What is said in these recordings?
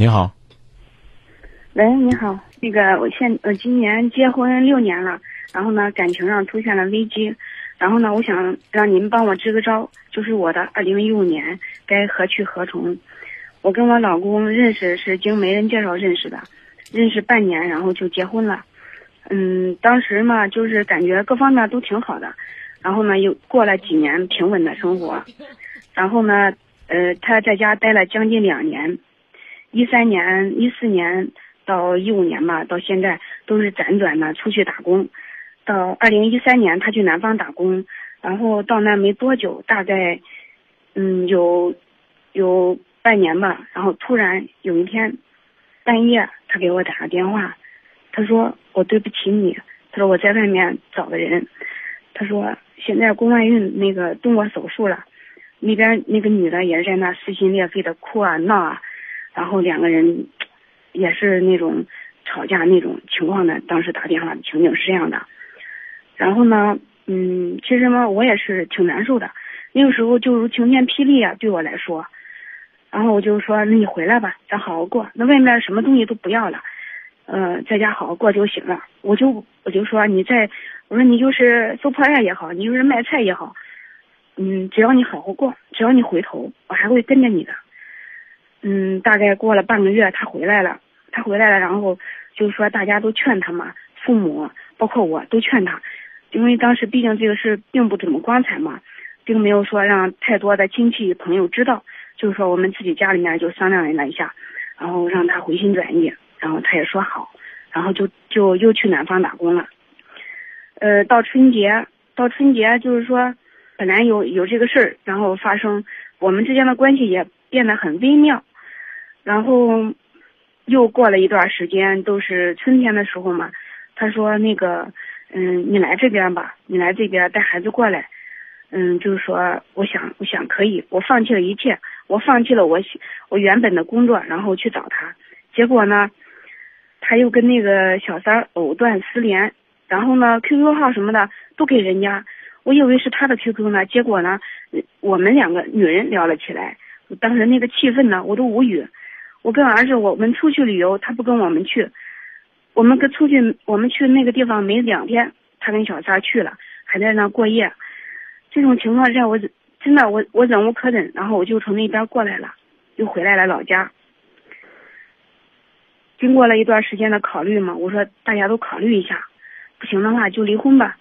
你好，喂，你好，那个我现我今年结婚六年了，然后呢感情上出现了危机，然后呢我想让您帮我支个招，就是我的二零一五年该何去何从？我跟我老公认识是经媒人介绍认识的，认识半年然后就结婚了，嗯，当时嘛就是感觉各方面都挺好的，然后呢又过了几年平稳的生活，然后呢呃他在家待了将近两年。一三年、一四年到一五年吧，到现在都是辗转的出去打工。到二零一三年，他去南方打工，然后到那没多久，大概嗯有有半年吧。然后突然有一天半夜，他给我打个电话，他说我对不起你，他说我在外面找的人，他说现在宫外孕那个动过手术了，那边那个女的也是在那撕心裂肺的哭啊闹啊。然后两个人也是那种吵架那种情况的，当时打电话的情景是这样的。然后呢，嗯，其实嘛，我也是挺难受的。那个时候就如晴天霹雳啊，对我来说。然后我就说：“那你回来吧，咱好好过。那外面什么东西都不要了，呃，在家好好过就行了。”我就我就说：“你在，我说你就是收破烂也好，你就是卖菜也好，嗯，只要你好好过，只要你回头，我还会跟着你的。”嗯，大概过了半个月，他回来了。他回来了，然后就是说大家都劝他嘛，父母包括我都劝他，因为当时毕竟这个事并不怎么光彩嘛，并没有说让太多的亲戚朋友知道，就是说我们自己家里面就商量了一下，然后让他回心转意，然后他也说好，然后就就又去南方打工了。呃，到春节，到春节就是说，本来有有这个事儿，然后发生，我们之间的关系也变得很微妙。然后又过了一段时间，都是春天的时候嘛。他说：“那个，嗯，你来这边吧，你来这边带孩子过来。嗯，就是说，我想，我想可以，我放弃了一切，我放弃了我我原本的工作，然后去找他。结果呢，他又跟那个小三藕断丝连，然后呢，QQ 号什么的都给人家。我以为是他的 QQ 呢，结果呢，我们两个女人聊了起来。当时那个气氛呢，我都无语。”我跟儿子，我们出去旅游，他不跟我们去。我们跟出去，我们去那个地方没两天，他跟小三去了，还在那过夜。这种情况让我真的，我我忍无可忍，然后我就从那边过来了，又回来了老家。经过了一段时间的考虑嘛，我说大家都考虑一下，不行的话就离婚吧。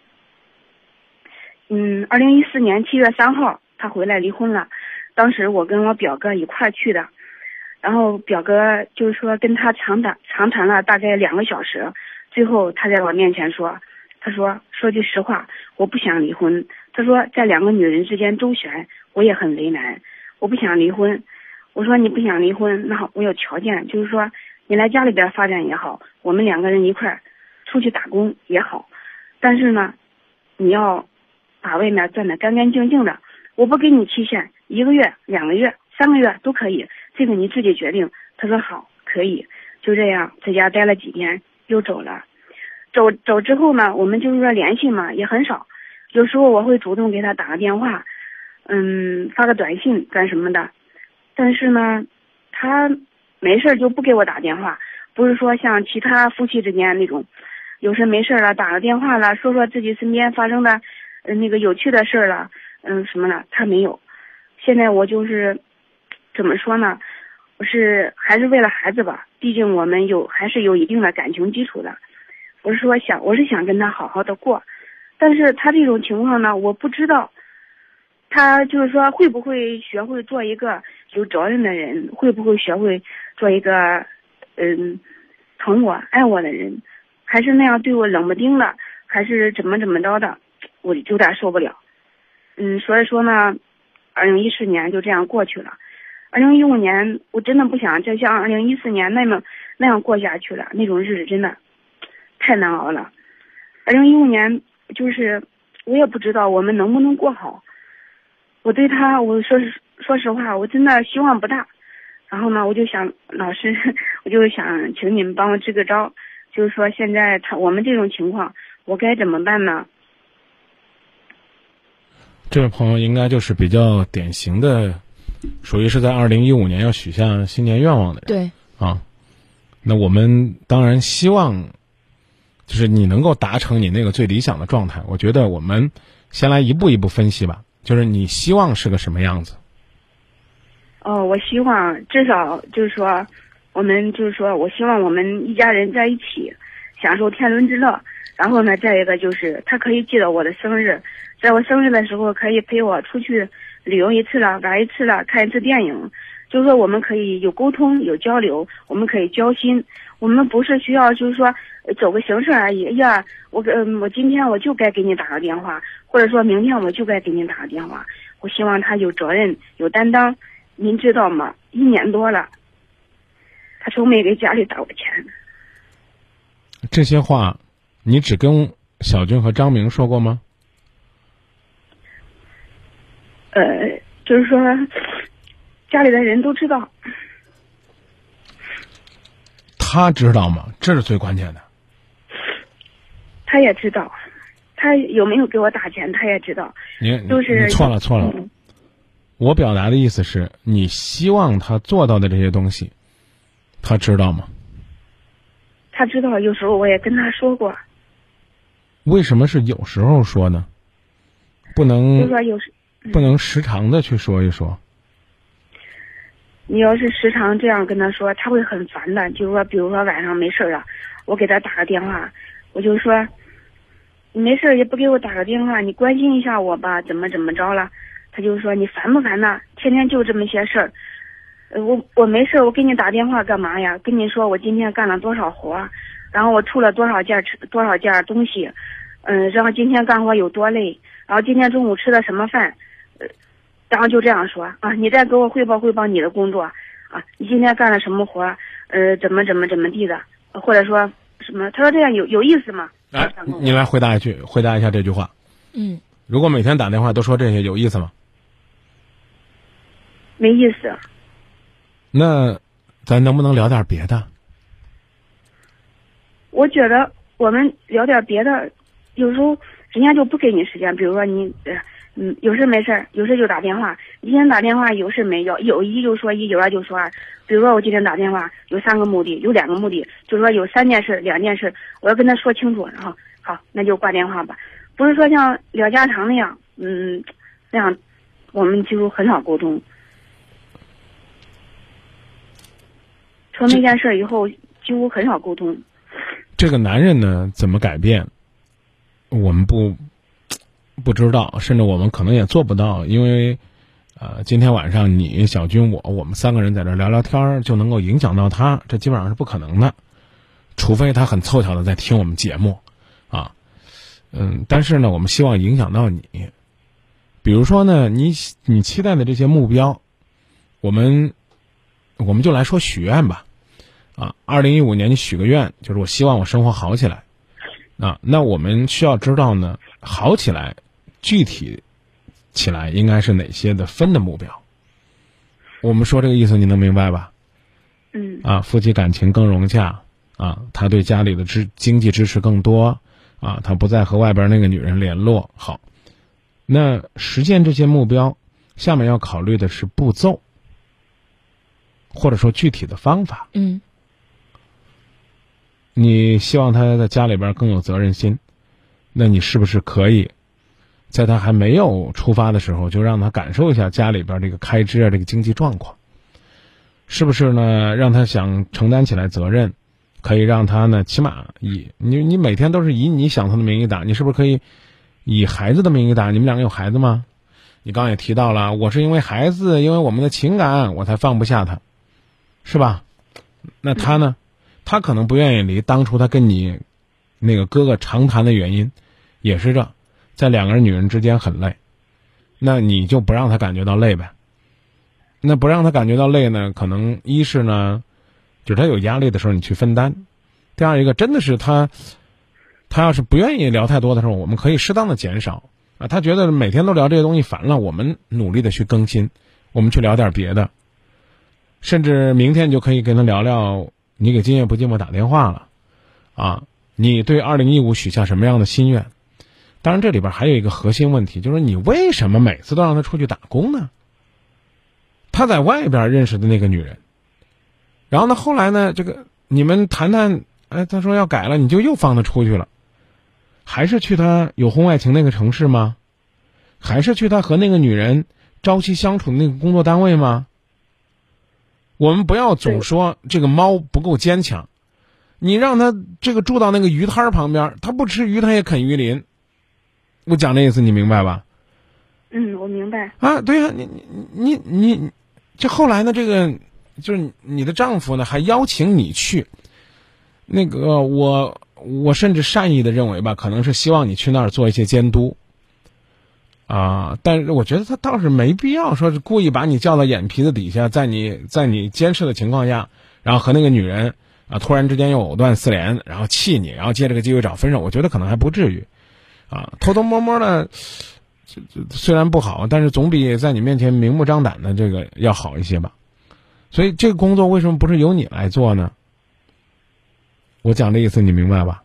嗯，二零一四年七月三号，他回来离婚了。当时我跟我表哥一块去的。然后表哥就是说跟他长谈长谈了大概两个小时，最后他在我面前说，他说说句实话，我不想离婚。他说在两个女人之间周旋，我也很为难，我不想离婚。我说你不想离婚，那好，我有条件，就是说你来家里边发展也好，我们两个人一块儿出去打工也好，但是呢，你要把外面赚的干干净净的，我不给你期限，一个月、两个月、三个月都可以。这个你自己决定。他说好，可以，就这样在家待了几天，又走了。走走之后呢，我们就是说联系嘛，也很少。有时候我会主动给他打个电话，嗯，发个短信干什么的。但是呢，他没事就不给我打电话，不是说像其他夫妻之间那种，有事没事了打个电话了，说说自己身边发生的，那个有趣的事了，嗯，什么了，他没有。现在我就是。怎么说呢？我是还是为了孩子吧，毕竟我们有还是有一定的感情基础的。我是说想，我是想跟他好好的过，但是他这种情况呢，我不知道，他就是说会不会学会做一个有责任的人，会不会学会做一个嗯疼我爱我的人，还是那样对我冷不丁的，还是怎么怎么着的，我有点受不了。嗯，所以说呢，二零一四年就这样过去了。二零一五年，我真的不想再像二零一四年那么那样过下去了，那种日子真的太难熬了。二零一五年，就是我也不知道我们能不能过好。我对他，我说实说实话，我真的希望不大。然后呢，我就想老师，我就想请你们帮我支个招，就是说现在他我们这种情况，我该怎么办呢？这位朋友应该就是比较典型的。属于是在二零一五年要许下新年愿望的人，对，啊。那我们当然希望，就是你能够达成你那个最理想的状态。我觉得我们先来一步一步分析吧，就是你希望是个什么样子？哦，我希望至少就是说，我们就是说我希望我们一家人在一起，享受天伦之乐。然后呢，再一个就是他可以记得我的生日，在我生日的时候可以陪我出去旅游一次了，玩一次了，看一次电影。就是说我们可以有沟通有交流，我们可以交心。我们不是需要就是说走个形式而已。哎呀，我嗯，我今天我就该给你打个电话，或者说明天我就该给你打个电话。我希望他有责任有担当。您知道吗？一年多了，他从没给家里打过钱。这些话。你只跟小军和张明说过吗？呃，就是说，家里的人都知道。他知道吗？这是最关键的。他也知道，他有没有给我打钱，他也知道。你就是错了错了。我表达的意思是你希望他做到的这些东西，他知道吗？他知道，有时候我也跟他说过。为什么是有时候说呢？不能，就说有时不能时常的去说一说。你要是时常这样跟他说，他会很烦的。就是说，比如说晚上没事了，我给他打个电话，我就说，你没事也不给我打个电话，你关心一下我吧，怎么怎么着了？他就说你烦不烦呐？天天就这么些事儿。我我没事，我给你打电话干嘛呀？跟你说我今天干了多少活。然后我出了多少件吃多少件东西，嗯，然后今天干活有多累，然后今天中午吃的什么饭，呃，然后就这样说啊，你再给我汇报汇报你的工作啊，你今天干了什么活，呃，怎么怎么怎么地的，或者说什么？他说这样有有意思吗？来，你来回答一句，回答一下这句话。嗯。如果每天打电话都说这些，有意思吗？没意思。那，咱能不能聊点别的？我觉得我们聊点别的，有时候人家就不给你时间。比如说你，嗯，有事没事，有事就打电话。今天打电话有事没？有有一就说一，有二就说二。比如说我今天打电话有三个目的，有两个目的，就是说有三件事、两件事，我要跟他说清楚，然后好，那就挂电话吧。不是说像聊家常那样，嗯，那样我们几乎很少沟通。从那件事以后，几乎很少沟通。这个男人呢，怎么改变？我们不不知道，甚至我们可能也做不到，因为，呃，今天晚上你小军我我们三个人在这聊聊天就能够影响到他，这基本上是不可能的，除非他很凑巧的在听我们节目，啊，嗯，但是呢，我们希望影响到你，比如说呢，你你期待的这些目标，我们我们就来说许愿吧。啊，二零一五年你许个愿，就是我希望我生活好起来。啊，那我们需要知道呢，好起来，具体起来应该是哪些的分的目标？我们说这个意思你能明白吧？嗯。啊，夫妻感情更融洽。啊，他对家里的支经济支持更多。啊，他不再和外边那个女人联络。好，那实现这些目标，下面要考虑的是步骤，或者说具体的方法。嗯。你希望他在家里边更有责任心，那你是不是可以，在他还没有出发的时候，就让他感受一下家里边这个开支啊，这个经济状况？是不是呢？让他想承担起来责任，可以让他呢，起码以你你每天都是以你想他的名义打，你是不是可以以孩子的名义打？你们两个有孩子吗？你刚刚也提到了，我是因为孩子，因为我们的情感，我才放不下他，是吧？那他呢？他可能不愿意离，当初他跟你那个哥哥长谈的原因，也是这，在两个人女人之间很累，那你就不让他感觉到累呗。那不让他感觉到累呢，可能一是呢，就是他有压力的时候你去分担；第二一个真的是他，他要是不愿意聊太多的时候，我们可以适当的减少啊。他觉得每天都聊这些东西烦了，我们努力的去更新，我们去聊点别的，甚至明天就可以跟他聊聊。你给今夜不寂寞打电话了，啊，你对二零一五许下什么样的心愿？当然，这里边还有一个核心问题，就是你为什么每次都让他出去打工呢？他在外边认识的那个女人，然后呢，后来呢，这个你们谈谈，哎，他说要改了，你就又放他出去了，还是去他有婚外情那个城市吗？还是去他和那个女人朝夕相处的那个工作单位吗？我们不要总说这个猫不够坚强，你让它这个住到那个鱼摊儿旁边，它不吃鱼，它也啃鱼鳞。我讲的意思，你明白吧？嗯，我明白。啊，对呀、你你你你，这后来呢？这个就是你的丈夫呢，还邀请你去。那个我我甚至善意的认为吧，可能是希望你去那儿做一些监督。啊，但是我觉得他倒是没必要说是故意把你叫到眼皮子底下，在你在你监视的情况下，然后和那个女人啊突然之间又藕断丝连，然后气你，然后借这个机会找分手。我觉得可能还不至于，啊，偷偷摸摸的，这这虽然不好，但是总比在你面前明目张胆的这个要好一些吧。所以这个工作为什么不是由你来做呢？我讲的意思你明白吧？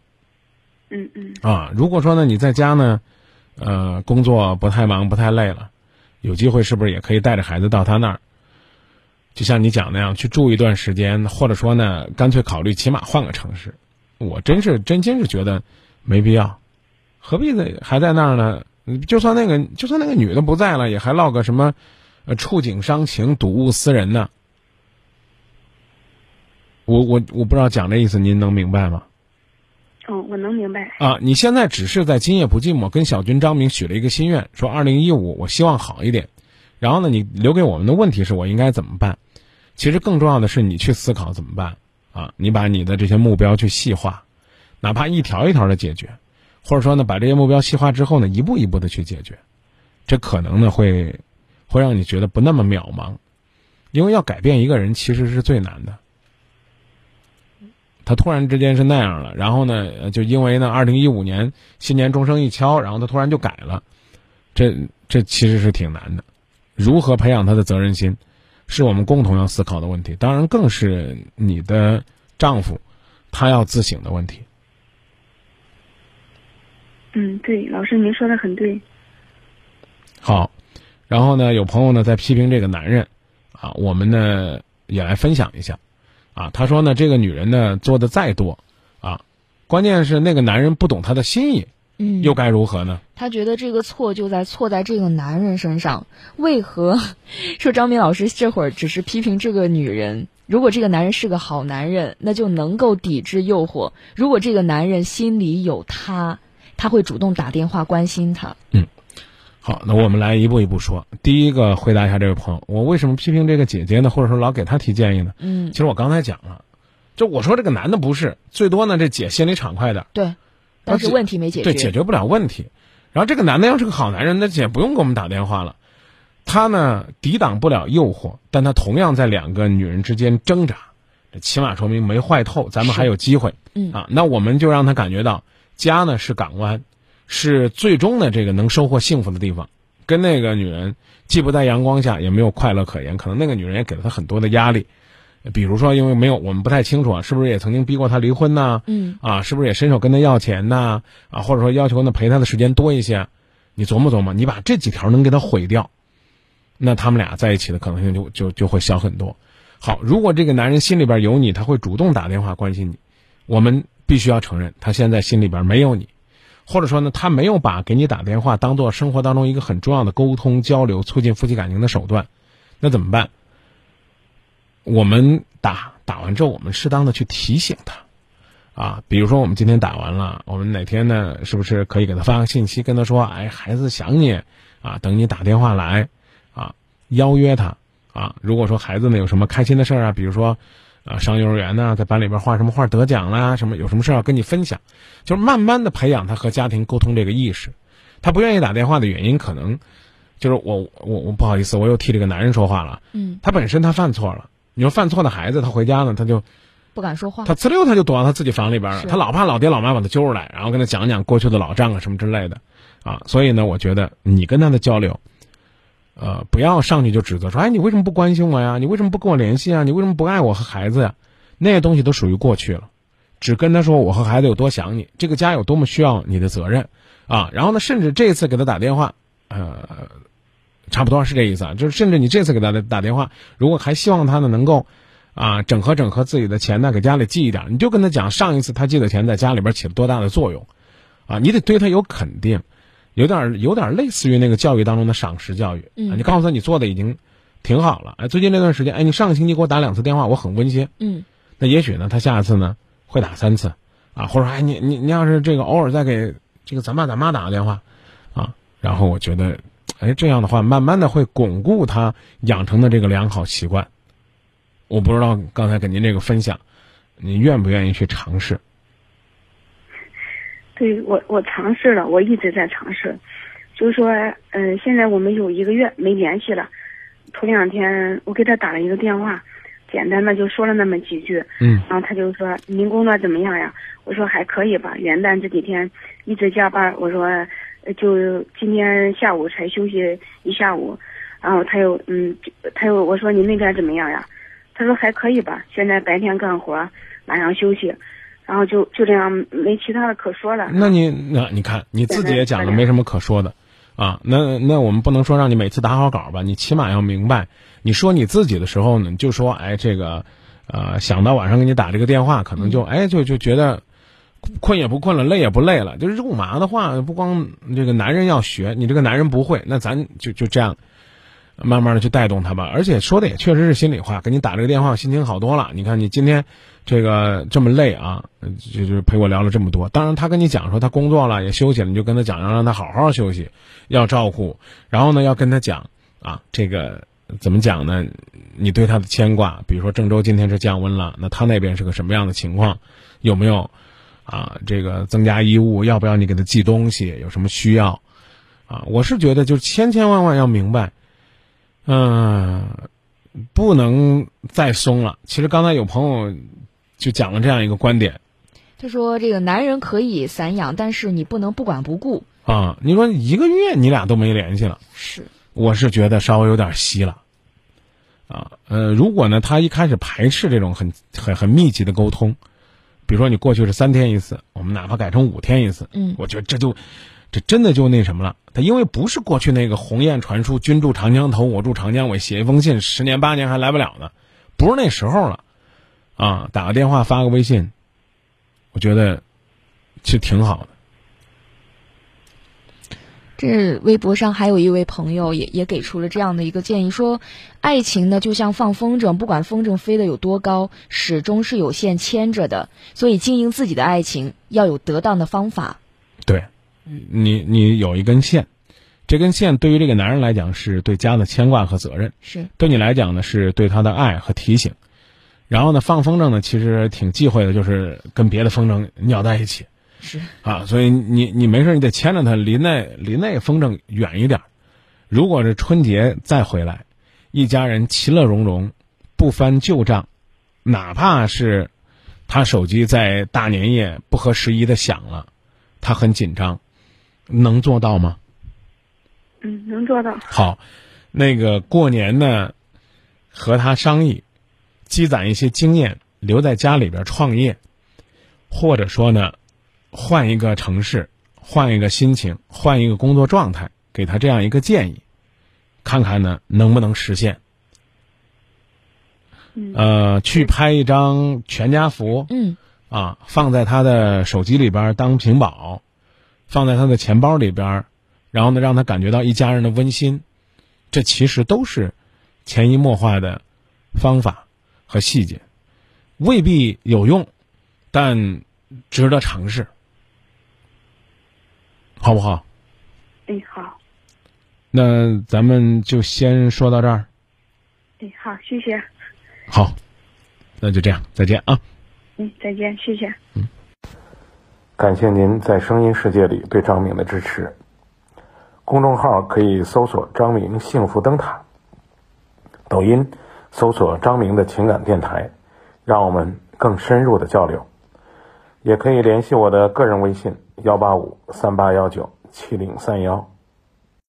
嗯嗯啊，如果说呢你在家呢，呃，工作不太忙不太累了，有机会是不是也可以带着孩子到他那儿？就像你讲那样去住一段时间，或者说呢，干脆考虑起码换个城市。我真是真心是觉得没必要，何必在？还在那儿呢？就算那个就算那个女的不在了，也还落个什么，呃，触景伤情、睹物思人呢？我我我不知道讲这意思，您能明白吗？哦，我能明白。啊，你现在只是在今夜不寂寞跟小军、张明许了一个心愿，说二零一五我希望好一点。然后呢，你留给我们的问题是我应该怎么办？其实更重要的是你去思考怎么办啊！你把你的这些目标去细化，哪怕一条一条的解决，或者说呢，把这些目标细化之后呢，一步一步的去解决，这可能呢会会让你觉得不那么渺茫，因为要改变一个人其实是最难的。他突然之间是那样了，然后呢，就因为呢，二零一五年新年钟声一敲，然后他突然就改了，这这其实是挺难的。如何培养他的责任心，是我们共同要思考的问题，当然更是你的丈夫他要自省的问题。嗯，对，老师您说的很对。好，然后呢，有朋友呢在批评这个男人，啊，我们呢也来分享一下，啊，他说呢，这个女人呢做的再多，啊，关键是那个男人不懂她的心意，嗯，又该如何呢？他觉得这个错就在错在这个男人身上。为何说张明老师这会儿只是批评这个女人？如果这个男人是个好男人，那就能够抵制诱惑；如果这个男人心里有他，他会主动打电话关心他。好，那我们来一步一步说。第一个回答一下这位朋友，我为什么批评这个姐姐呢？或者说老给她提建议呢？嗯其，实我刚才讲了，就我说这个男的不是，最多呢这姐心里畅快点，对，但是问题没解决。对，解决不了问题。然后这个男的要是个好男人，那姐不用给我们打电话了。他呢抵挡不了诱惑，但他同样在两个女人之间挣扎，这起码说明没坏透，咱们还有机会。嗯啊，那我们就让他感觉到家呢是港湾，是最终的这个能收获幸福的地方。跟那个女人既不在阳光下，也没有快乐可言，可能那个女人也给了他很多的压力。比如说，因为没有我们不太清楚啊，是不是也曾经逼过他离婚呢？嗯啊，是不是也伸手跟他要钱呐？啊，或者说要求呢陪他的时间多一些？你琢磨琢磨，你把这几条能给他毁掉，那他们俩在一起的可能性就就就会小很多。好，如果这个男人心里边有你，他会主动打电话关心你。我们必须要承认，他现在心里边没有你，或者说呢，他没有把给你打电话当做生活当中一个很重要的沟通交流、促进夫妻感情的手段。那怎么办？我们打打完之后，我们适当的去提醒他。啊，比如说我们今天打完了，我们哪天呢，是不是可以给他发个信息，跟他说，哎，孩子想你，啊，等你打电话来，啊，邀约他，啊，如果说孩子呢有什么开心的事儿啊，比如说，啊，上幼儿园呢，在班里边画什么画得奖啦，什么有什么事儿要跟你分享，就是慢慢的培养他和家庭沟通这个意识。他不愿意打电话的原因，可能就是我我我不好意思，我又替这个男人说话了。嗯，他本身他犯错了，你说犯错的孩子，他回家呢，他就。不敢说话。他呲溜他就躲到他自己房里边了，他老怕老爹老妈把他揪出来，然后跟他讲讲过去的老账啊什么之类的，啊，所以呢，我觉得你跟他的交流，呃，不要上去就指责说，哎，你为什么不关心我呀？你为什么不跟我联系啊？你为什么不爱我和孩子呀？那些东西都属于过去了，只跟他说我和孩子有多想你，这个家有多么需要你的责任，啊，然后呢，甚至这次给他打电话，呃，差不多是这意思啊，就是甚至你这次给他打电话，如果还希望他呢能够。啊，整合整合自己的钱呢，给家里寄一点。你就跟他讲，上一次他寄的钱在家里边起了多大的作用，啊，你得对他有肯定，有点有点类似于那个教育当中的赏识教育。嗯你告诉他你做的已经挺好了，哎，最近这段时间，哎，你上个星期给我打两次电话，我很温馨。嗯那也许呢，他下一次呢会打三次，啊，或者哎，你你你要是这个偶尔再给这个咱爸咱妈打个电话，啊，然后我觉得，哎，这样的话，慢慢的会巩固他养成的这个良好习惯。我不知道刚才给您这个分享，你愿不愿意去尝试？对我我尝试了，我一直在尝试，就是说，嗯、现在我们有一个月没联系了。头两天我给他打了一个电话，简单的就说了那么几句，嗯然后他就说：“您工作怎么样呀？”我说：“还可以吧。元旦这几天一直加班，我说呃就今天下午才休息一下午。”然后他又嗯，他又我说：“您那边怎么样呀？”他说：“还可以吧。现在白天干活，晚上休息。”然后就就这样，没其他的可说了。那你那你看你自己也讲了没什么可说的，啊，那那我们不能说让你每次打好稿吧，你起码要明白，你说你自己的时候呢，你就说哎这个，呃，想到晚上给你打这个电话，可能就哎就就觉得困也不困了，累也不累了，就是肉麻的话，不光这个男人要学，你这个男人不会，那咱就就这样。慢慢的去带动他吧，而且说的也确实是心里话。给你打这个电话，心情好多了。你看你今天这个这么累啊，就就陪我聊了这么多。当然他跟你讲说他工作了也休息了，你就跟他讲要让他好好休息，要照顾。然后呢，要跟他讲啊，这个怎么讲呢？你对他的牵挂，比如说郑州今天是降温了，那他那边是个什么样的情况？有没有啊这个增加衣物？要不要你给他寄东西？有什么需要？啊，我是觉得就千千万万要明白。嗯，不能再松了。其实刚才有朋友就讲了这样一个观点他说这个男人可以散养，但是你不能不管不顾。啊，你说一个月你俩都没联系了，是，我是觉得稍微有点稀了。啊，呃，如果呢，他一开始排斥这种很很很密集的沟通，比如说你过去是三天一次，我们哪怕改成五天一次，嗯我觉得这就这真的就那什么了。他因为不是过去那个鸿雁传书，君住长江头，我住长江尾，写一封信，十年八年还来不了呢，不是那时候了。啊，打个电话，发个微信，我觉得其实挺好的。这微博上还有一位朋友也也给出了这样的一个建议，说，爱情呢就像放风筝，不管风筝飞得有多高，始终是有线牵着的，所以经营自己的爱情要有得当的方法。对，你你有一根线，这根线对于这个男人来讲是对家的牵挂和责任，是，对你来讲呢是对他的爱和提醒。然后呢，放风筝呢其实挺忌讳的，就是跟别的风筝咬在一起是，啊，所以你你没事你得牵着他，离那离那风筝远一点。如果是春节再回来，一家人其乐融融，不翻旧账，哪怕是他手机在大年夜不合时宜的响了，他很紧张，能做到吗？嗯，能做到。好，那个过年呢，和他商议，积攒一些经验，留在家里边创业，或者说呢，换一个城市，换一个心情，换一个工作状态，给他这样一个建议，看看呢能不能实现。嗯呃，去拍一张全家福，嗯啊，放在他的手机里边当屏保，放在他的钱包里边，然后呢，让他感觉到一家人的温馨，这其实都是潜移默化的方法和细节，未必有用，但值得尝试，好不好？哎，好，那咱们就先说到这儿，哎，好，谢谢。好，那就这样，再见啊。嗯，再见，谢谢。感谢您在声音世界里对张明的支持。公众号可以搜索“张明幸福灯塔”，抖音搜索“张明的情感电台”，让我们更深入的交流。也可以联系我的个人微信：幺八五三八幺九七零三幺。